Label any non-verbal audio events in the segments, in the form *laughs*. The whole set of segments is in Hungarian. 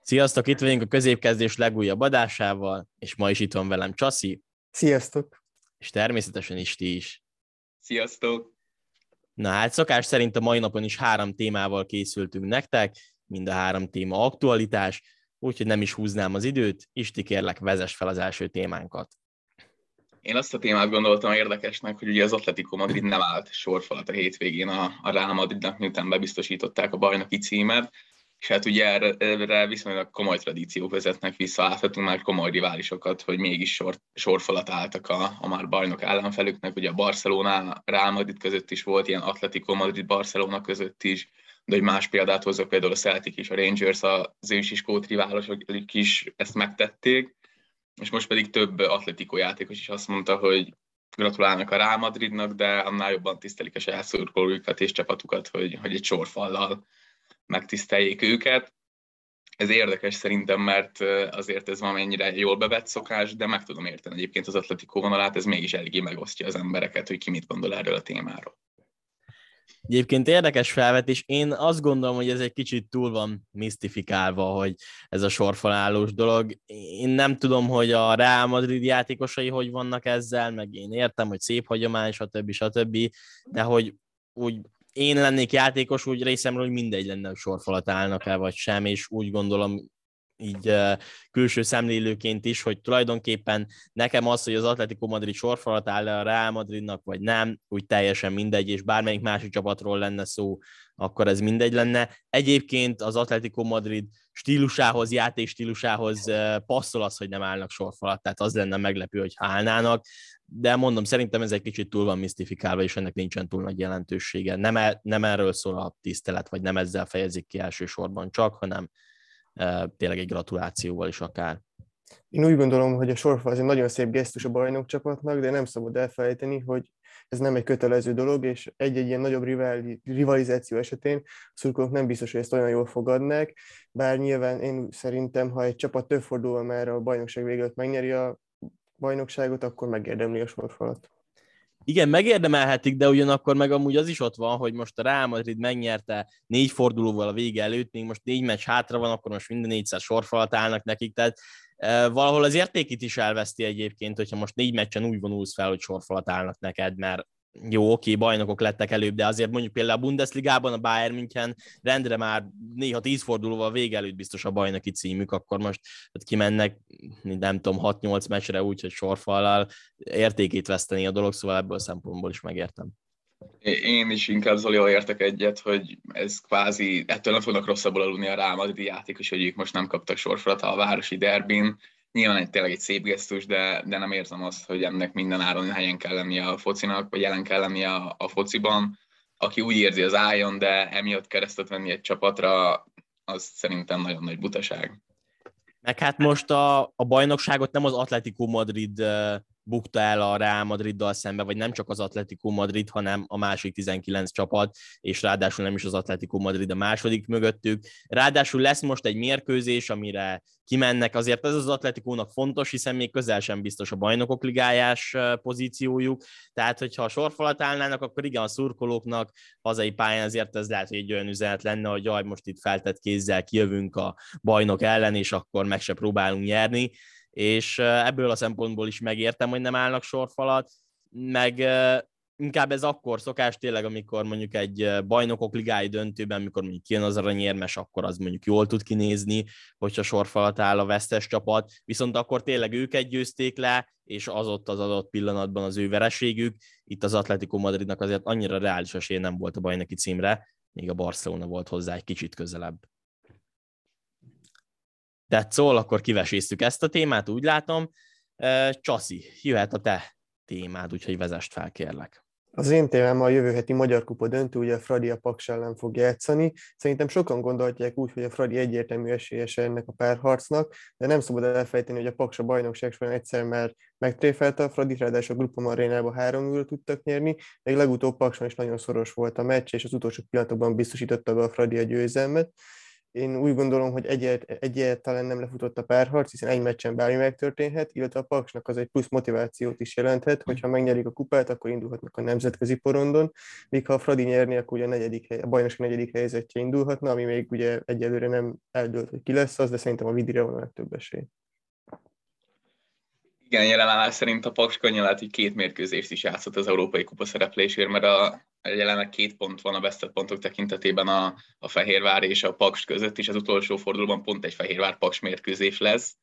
Sziasztok, itt vagyunk a középkezdés legújabb adásával, és ma is itt van velem Csaszi. Sziasztok! És természetesen is ti is. Sziasztok! Na hát szokás szerint a mai napon is három témával készültünk nektek, mind a három téma aktualitás, úgyhogy nem is húznám az időt, Isti kérlek, vezess fel az első témánkat. Én azt a témát gondoltam érdekesnek, hogy ugye az Atletico Madrid nem állt sorfalat a hétvégén a, a Real Madridnak, miután bebiztosították a bajnoki címet, és hát ugye erre, erre viszonylag komoly tradíciók vezetnek vissza, láthatunk már komoly riválisokat, hogy mégis sor, sorfalat álltak a, a már bajnok ellenfelüknek, ugye a Barcelona, Real Madrid között is volt ilyen Atletico Madrid, Barcelona között is, de hogy más példát hozok, például a Celtic és a Rangers, az ősi skót riválosok is ezt megtették, és most pedig több Atletico játékos is azt mondta, hogy gratulálnak a Real Madridnak, de annál jobban tisztelik a saját szurkolóikat és csapatukat, hogy, hogy egy sorfallal megtiszteljék őket. Ez érdekes szerintem, mert azért ez valamennyire jól bevett szokás, de meg tudom érteni egyébként az Atletico vonalát, ez mégis eléggé megosztja az embereket, hogy ki mit gondol erről a témáról. Egyébként érdekes felvetés. Én azt gondolom, hogy ez egy kicsit túl van misztifikálva, hogy ez a sorfalállós dolog. Én nem tudom, hogy a Real Madrid játékosai hogy vannak ezzel, meg én értem, hogy szép hagyomány, stb. stb. De hogy úgy én lennék játékos, úgy részemről, hogy mindegy lenne, hogy sorfalat állnak el, vagy sem, és úgy gondolom, így külső szemlélőként is, hogy tulajdonképpen nekem az, hogy az Atletico Madrid sorfalat áll le a Real Madridnak, vagy nem, úgy teljesen mindegy, és bármelyik másik csapatról lenne szó, akkor ez mindegy lenne. Egyébként az Atletico Madrid stílusához, játék stílusához passzol az, hogy nem állnak sorfalat, tehát az lenne meglepő, hogy állnának, de mondom, szerintem ez egy kicsit túl van misztifikálva, és ennek nincsen túl nagy jelentősége. Nem, e, nem erről szól a tisztelet, vagy nem ezzel fejezik ki elsősorban csak, hanem tényleg egy gratulációval is akár. Én úgy gondolom, hogy a sorfal az egy nagyon szép gesztus a bajnok csapatnak, de nem szabad elfelejteni, hogy ez nem egy kötelező dolog, és egy-egy ilyen nagyobb rivalizáció esetén a szurkolók nem biztos, hogy ezt olyan jól fogadnak, bár nyilván én szerintem, ha egy csapat több fordulva már a bajnokság végét megnyeri a bajnokságot, akkor megérdemli a sorfalat. Igen, megérdemelhetik, de ugyanakkor meg amúgy az is ott van, hogy most a Real Madrid megnyerte négy fordulóval a vége előtt, még most négy meccs hátra van, akkor most minden négyszer sorfalat állnak nekik, tehát e, valahol az értékét is elveszti egyébként, hogyha most négy meccsen úgy vonulsz fel, hogy sorfalat állnak neked, mert jó, oké, bajnokok lettek előbb, de azért mondjuk például a Bundesligában a Bayern München rendre már néha tíz fordulóval vége előtt biztos a bajnoki címük, akkor most hát kimennek, nem tudom, 6-8 meccsre úgy, hogy sorfallal értékét veszteni a dolog, szóval ebből a szempontból is megértem. Én is inkább Zolival értek egyet, hogy ez kvázi, ettől nem fognak rosszabbul aludni a Real játékos, hogy ők most nem kaptak sorfalat a városi derbin, Nyilván egy tényleg egy szép gesztus, de, de nem érzem azt, hogy ennek minden áron helyen kell lennie a focinak, vagy jelen kell lennie a, a fociban. Aki úgy érzi, az álljon, de emiatt keresztet venni egy csapatra, az szerintem nagyon nagy butaság. Meg hát most a, a bajnokságot nem az Atletico Madrid bukta el a Real Madriddal szembe, vagy nem csak az Atletico Madrid, hanem a másik 19 csapat, és ráadásul nem is az Atletico Madrid a második mögöttük. Ráadásul lesz most egy mérkőzés, amire kimennek, azért ez az Atletikónak fontos, hiszen még közel sem biztos a bajnokok ligájás pozíciójuk, tehát hogyha a sorfalat állnának, akkor igen, a szurkolóknak hazai pályán azért ez lehet, hogy egy olyan üzenet lenne, hogy jaj, most itt feltett kézzel kijövünk a bajnok ellen, és akkor meg se próbálunk nyerni, és ebből a szempontból is megértem, hogy nem állnak sorfalat, meg inkább ez akkor szokás tényleg, amikor mondjuk egy bajnokok ligái döntőben, amikor mondjuk kijön az aranyérmes, akkor az mondjuk jól tud kinézni, hogyha sorfalat áll a vesztes csapat, viszont akkor tényleg őket győzték le, és az ott az adott pillanatban az ő vereségük. Itt az Atletico Madridnak azért annyira reális esélye nem volt a bajnoki címre, még a Barcelona volt hozzá egy kicsit közelebb. De szól, akkor kiveséztük ezt a témát, úgy látom. Csaszi, jöhet a te témád, úgyhogy vezest fel, kérlek. Az én témám a jövő heti Magyar Kupa döntő, ugye a Fradi a Paks ellen fog játszani. Szerintem sokan gondolják úgy, hogy a Fradi egyértelmű esélyes ennek a párharcnak, de nem szabad elfejteni, hogy a Paks a bajnokság során egyszer már megtréfelte a Fradi, ráadásul a Grupa Marénába három ül tudtak nyerni, még legutóbb Pakson is nagyon szoros volt a meccs, és az utolsó pillanatokban biztosította be a Fradi a győzelmet én úgy gondolom, hogy egyáltalán nem lefutott a párharc, hiszen egy meccsen bármi megtörténhet, illetve a Paksnak az egy plusz motivációt is jelenthet, hogyha megnyerik a kupát, akkor indulhatnak a nemzetközi porondon, míg ha a Fradi nyerni, akkor ugye a, negyedik a bajnokság negyedik helyzetje indulhatna, ami még ugye egyelőre nem eldőlt, hogy ki lesz az, de szerintem a Vidire van a legtöbb esély. Igen, jelenállás szerint a Paks könnyen lehet, hogy két mérkőzést is játszott az Európai Kupa szereplésért, mert a, jelenleg két pont van a vesztett pontok tekintetében a, a Fehérvár és a Paks között, és az utolsó fordulóban pont egy Fehérvár-Paks mérkőzés lesz.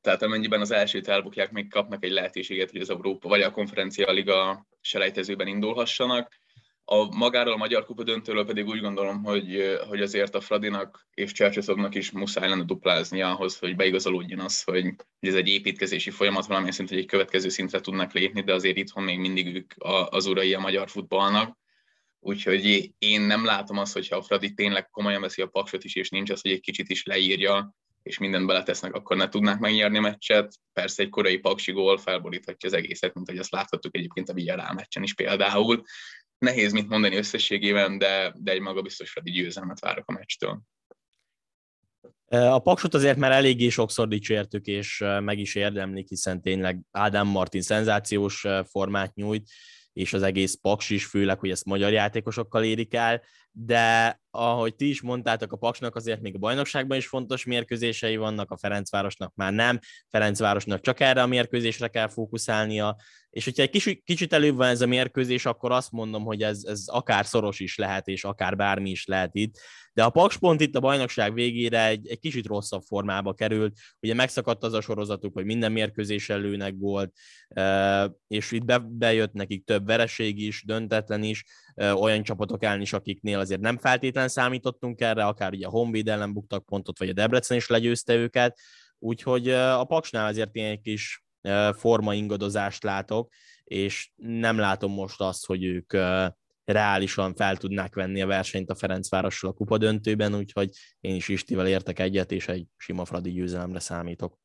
Tehát amennyiben az elsőt elbukják, még kapnak egy lehetőséget, hogy az Európa vagy a konferencia liga selejtezőben indulhassanak. A magáról a Magyar Kupa döntőről pedig úgy gondolom, hogy, hogy azért a Fradinak és Csercseszognak is muszáj lenne duplázni ahhoz, hogy beigazolódjon az, hogy, ez egy építkezési folyamat, valamilyen szint, hogy egy következő szintre tudnak lépni, de azért itthon még mindig ők az urai a magyar futballnak. Úgyhogy én nem látom azt, hogyha a Fradi tényleg komolyan veszi a paksot is, és nincs az, hogy egy kicsit is leírja, és mindent beletesznek, akkor ne tudnák megnyerni a meccset. Persze egy korai paksi gól felboríthatja az egészet, mint hogy azt láthattuk egyébként a Villarreal meccsen is például. Nehéz mit mondani összességében, de, de egy magabiztos Fradi győzelmet várok a meccstől. A Paksot azért már eléggé sokszor dicsértük, és meg is érdemlik, hiszen tényleg Ádám Martin szenzációs formát nyújt, és az egész Paks is, főleg, hogy ezt magyar játékosokkal érik el, de ahogy ti is mondtátok, a Paksnak azért még a bajnokságban is fontos mérkőzései vannak, a Ferencvárosnak már nem, Ferencvárosnak csak erre a mérkőzésre kell fókuszálnia, és hogyha egy kicsit, kicsit előbb van ez a mérkőzés, akkor azt mondom, hogy ez, ez akár szoros is lehet, és akár bármi is lehet itt. De a Paks pont itt a bajnokság végére egy, egy kicsit rosszabb formába került. Ugye megszakadt az a sorozatuk, hogy minden mérkőzés előnek volt, és itt be, bejött nekik több vereség is, döntetlen is, olyan csapatok ellen is, akiknél azért nem feltétlen számítottunk erre, akár ugye a Honvéd ellen buktak pontot, vagy a Debrecen is legyőzte őket, úgyhogy a Paksnál azért ilyen egy kis forma ingadozást látok, és nem látom most azt, hogy ők reálisan fel tudnák venni a versenyt a Ferencvárossal a kupadöntőben, úgyhogy én is Istivel értek egyet, és egy sima Fradi győzelemre számítok.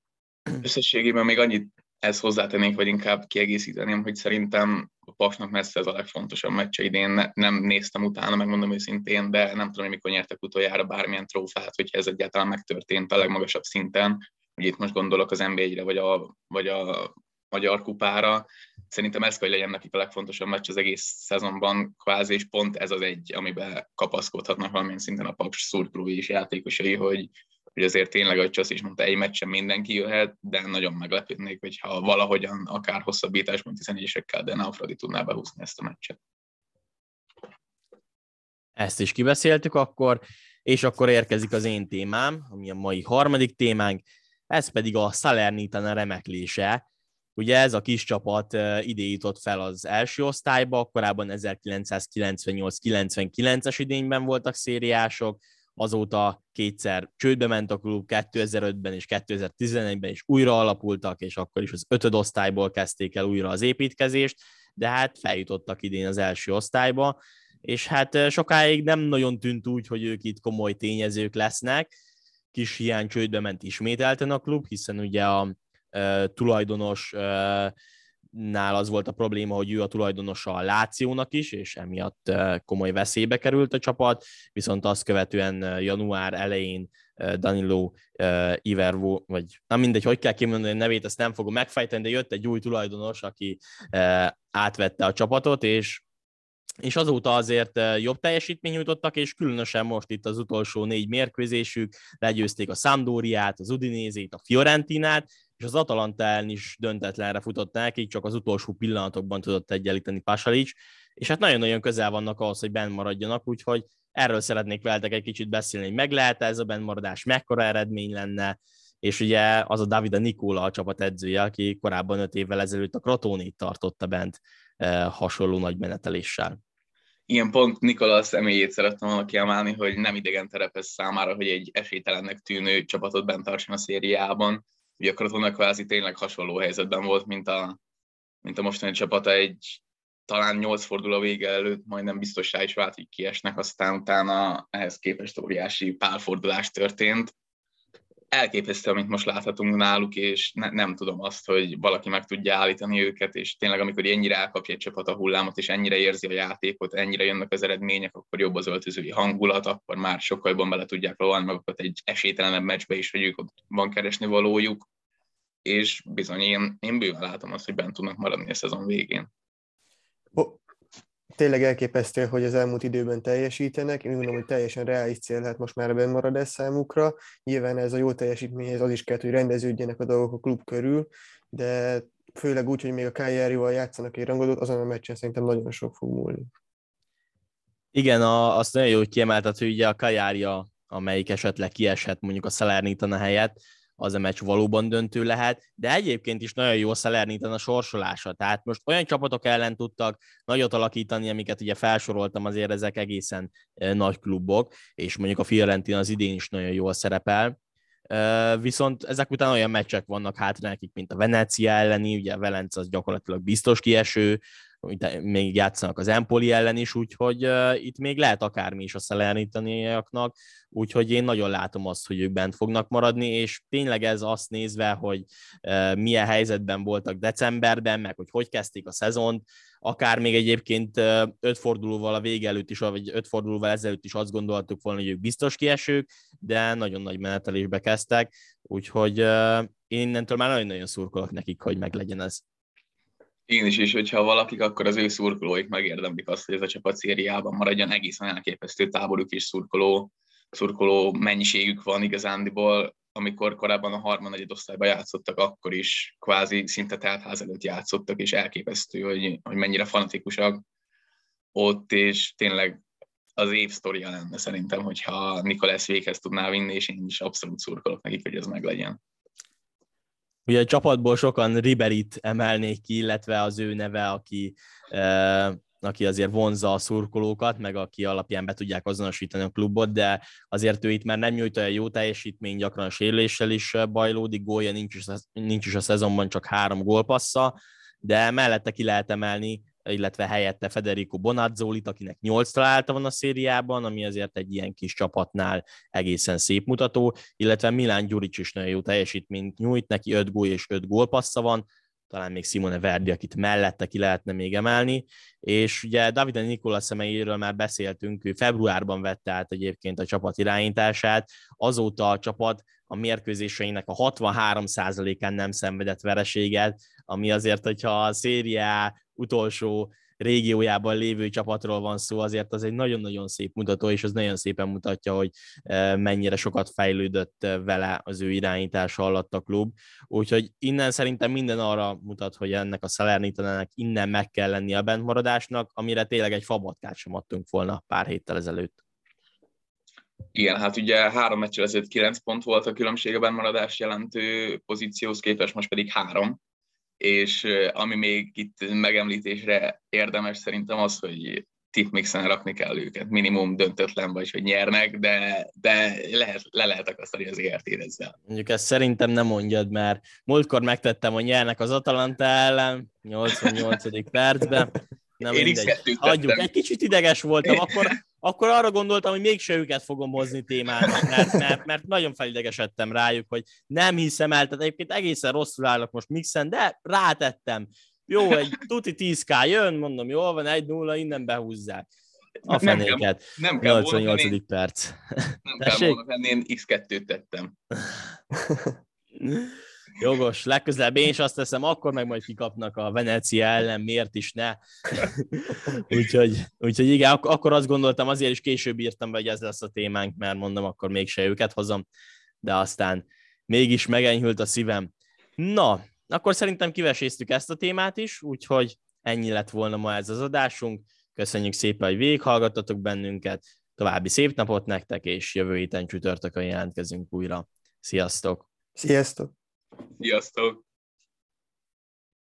Összességében még annyit ezt hozzátennék, vagy inkább kiegészíteném, hogy szerintem a Paksnak messze ez a legfontosabb meccse idén. Ne, nem néztem utána, megmondom őszintén, de nem tudom, mikor nyertek utoljára bármilyen trófát, hogyha ez egyáltalán megtörtént a legmagasabb szinten. Ugye itt most gondolok az NBA-re, vagy a, vagy a Magyar Kupára. Szerintem ez kell, hogy legyen nekik a legfontosabb meccs az egész szezonban, kvázi, és pont ez az egy, amiben kapaszkodhatnak valamilyen szinten a Paks szurkolói és játékosai, hogy, hogy azért tényleg, hogy Csasz is mondta, egy meccsen mindenki jöhet, de nagyon meglepődnék, hogyha valahogyan akár hosszabbításban 14-esekkel, de Naufradi tudná behúzni ezt a meccset. Ezt is kibeszéltük akkor, és akkor érkezik az én témám, ami a mai harmadik témánk, ez pedig a Salernitana remeklése. Ugye ez a kis csapat jutott fel az első osztályba, korábban 1998-99-es idényben voltak szériások, azóta kétszer csődbe ment a klub, 2005-ben és 2011-ben is újra alapultak, és akkor is az ötöd osztályból kezdték el újra az építkezést, de hát feljutottak idén az első osztályba, és hát sokáig nem nagyon tűnt úgy, hogy ők itt komoly tényezők lesznek, kis hiány csődbe ment ismételten a klub, hiszen ugye a tulajdonos nál az volt a probléma, hogy ő a tulajdonosa a Lációnak is, és emiatt komoly veszélybe került a csapat, viszont azt követően január elején Danilo Ivervo, vagy nem mindegy, hogy kell kimondani a nevét, ezt nem fogom megfejteni, de jött egy új tulajdonos, aki átvette a csapatot, és és azóta azért jobb teljesítmény nyújtottak, és különösen most itt az utolsó négy mérkőzésük legyőzték a Sampdoriát, az Udinézét, a Fiorentinát, és az Atalanta ellen is döntetlenre futott neki, csak az utolsó pillanatokban tudott egyenlíteni Pasalic, és hát nagyon-nagyon közel vannak ahhoz, hogy benn maradjanak, úgyhogy erről szeretnék veletek egy kicsit beszélni, hogy meg lehet ez a bennmaradás, mekkora eredmény lenne, és ugye az a Davida Nikola a csapat edzője, aki korábban öt évvel ezelőtt a Krotónit tartotta bent eh, hasonló nagy meneteléssel. Ilyen pont Nikola személyét szerettem volna kiemelni, hogy nem idegen terepez számára, hogy egy esélytelennek tűnő csapatot bent tartson a szériában, ugye Crotone kvázi tényleg hasonló helyzetben volt, mint a, mint a mostani csapata egy talán nyolc forduló vége előtt majdnem biztossá is vált, hogy kiesnek, aztán utána ehhez képest óriási pálfordulás történt. Elképesztő, amit most láthatunk náluk, és ne, nem tudom azt, hogy valaki meg tudja állítani őket, és tényleg amikor ennyire elkapja egy csapat a hullámot, és ennyire érzi a játékot, ennyire jönnek az eredmények, akkor jobb az öltözői hangulat, akkor már sokkal jobban bele tudják rohanni magukat egy esélytelenebb meccsbe is, hogy ők ott van keresni valójuk, és bizony én, én bőven látom azt, hogy bent tudnak maradni a szezon végén tényleg elképesztő, hogy az elmúlt időben teljesítenek. Én gondolom, hogy teljesen reális cél lehet most már ebben maradás számukra. Nyilván ez a jó teljesítményhez az is kell, hogy rendeződjenek a dolgok a klub körül, de főleg úgy, hogy még a Cagliari-val játszanak egy rangodót, azon a meccsen szerintem nagyon sok fog múlni. Igen, a, azt nagyon jó, hogy kiemelted, hogy ugye a Cagliari, amelyik esetleg kieshet mondjuk a Salernitana helyett, az a meccs valóban döntő lehet, de egyébként is nagyon jó Salernitán a sorsolása. Tehát most olyan csapatok ellen tudtak nagyot alakítani, amiket ugye felsoroltam, azért ezek egészen nagy klubok, és mondjuk a Fiorentina az idén is nagyon jól szerepel. Viszont ezek után olyan meccsek vannak hátra nekik, mint a Venecia elleni, ugye a Velence az gyakorlatilag biztos kieső, még játszanak az Empoli ellen is, úgyhogy uh, itt még lehet akármi is a szelernitaniaknak, úgyhogy én nagyon látom azt, hogy ők bent fognak maradni, és tényleg ez azt nézve, hogy uh, milyen helyzetben voltak decemberben, meg hogy hogy kezdték a szezont, akár még egyébként uh, öt fordulóval a vége előtt is, vagy öt fordulóval ezelőtt is azt gondoltuk volna, hogy ők biztos kiesők, de nagyon nagy menetelésbe kezdtek, úgyhogy uh, én innentől már nagyon-nagyon szurkolok nekik, hogy meg legyen ez. Én is, és hogyha valakik, akkor az ő szurkolóik megérdemlik azt, hogy ez a csapat szériában maradjon, egészen elképesztő táboruk és szurkoló, szurkoló mennyiségük van igazándiból, amikor korábban a harmad osztályban játszottak, akkor is kvázi szinte teltház előtt játszottak, és elképesztő, hogy, hogy mennyire fanatikusak ott, és tényleg az év sztoria lenne szerintem, hogyha Nikolász véghez tudná vinni, és én is abszolút szurkolok nekik, hogy ez meglegyen. Ugye a csapatból sokan Riberit emelnék ki, illetve az ő neve, aki, eh, aki azért vonza a szurkolókat, meg aki alapján be tudják azonosítani a klubot, de azért ő itt már nem nyújt olyan jó teljesítmény, gyakran a sérüléssel is bajlódik, gólja nincs is, nincs is a szezonban, csak három gólpassza, de mellette ki lehet emelni illetve helyette Federico Bonazzolit, akinek 8 találta van a szériában, ami azért egy ilyen kis csapatnál egészen szép mutató, illetve Milán Gyuric is nagyon jó teljesítményt nyújt, neki 5 gól és 5 gólpassza van, talán még Simone Verdi, akit mellette ki lehetne még emelni, és ugye Davide Nikola személyéről már beszéltünk, ő februárban vette át egyébként a csapat irányítását, azóta a csapat a mérkőzéseinek a 63%-án nem szenvedett vereséget, ami azért, hogyha a szériá utolsó régiójában lévő csapatról van szó, azért az egy nagyon-nagyon szép mutató, és az nagyon szépen mutatja, hogy e, mennyire sokat fejlődött e, vele az ő irányítása alatt a klub. Úgyhogy innen szerintem minden arra mutat, hogy ennek a Salernitanának innen meg kell lenni a bentmaradásnak, amire tényleg egy fabatkát sem adtunk volna pár héttel ezelőtt. Igen, hát ugye három meccsel ezelőtt 9 pont volt a különbség a bennmaradás jelentő pozícióhoz képest, most pedig három, és ami még itt megemlítésre érdemes szerintem az, hogy tipmixen rakni kell őket, minimum döntetlen vagy, hogy nyernek, de, de lehet, le lehet akasztani az ért ezzel. Mondjuk ezt szerintem nem mondjad, mert múltkor megtettem, hogy nyernek az Atalanta ellen, 88. percben, nem Én mindegy. Hagyjuk, egy kicsit ideges voltam, akkor, akkor arra gondoltam, hogy mégse őket fogom hozni témának, mert, mert, mert nagyon felidegesedtem rájuk, hogy nem hiszem el, tehát egyébként egészen rosszul állok most mixen, de rátettem. Jó, egy tuti 10k jön, mondom, jól van, 1-0, innen behúzzák. A fenéket. Nem kell, nem kell 88. Volna, perc. Nem Tessék? kell volna én X2-t tettem. *laughs* Jogos, legközelebb én is azt teszem, akkor meg majd kikapnak a Venecia ellen, miért is ne. *laughs* úgyhogy, úgyhogy igen, ak- akkor azt gondoltam, azért is később írtam be, hogy ez lesz a témánk, mert mondom, akkor mégse őket hozom, de aztán mégis megenyhült a szívem. Na, akkor szerintem kiveséztük ezt a témát is, úgyhogy ennyi lett volna ma ez az adásunk. Köszönjük szépen, hogy végighallgattatok bennünket, további szép napot nektek, és jövő héten csütörtökön jelentkezünk újra. Sziasztok! Sziasztok! Sziasztok!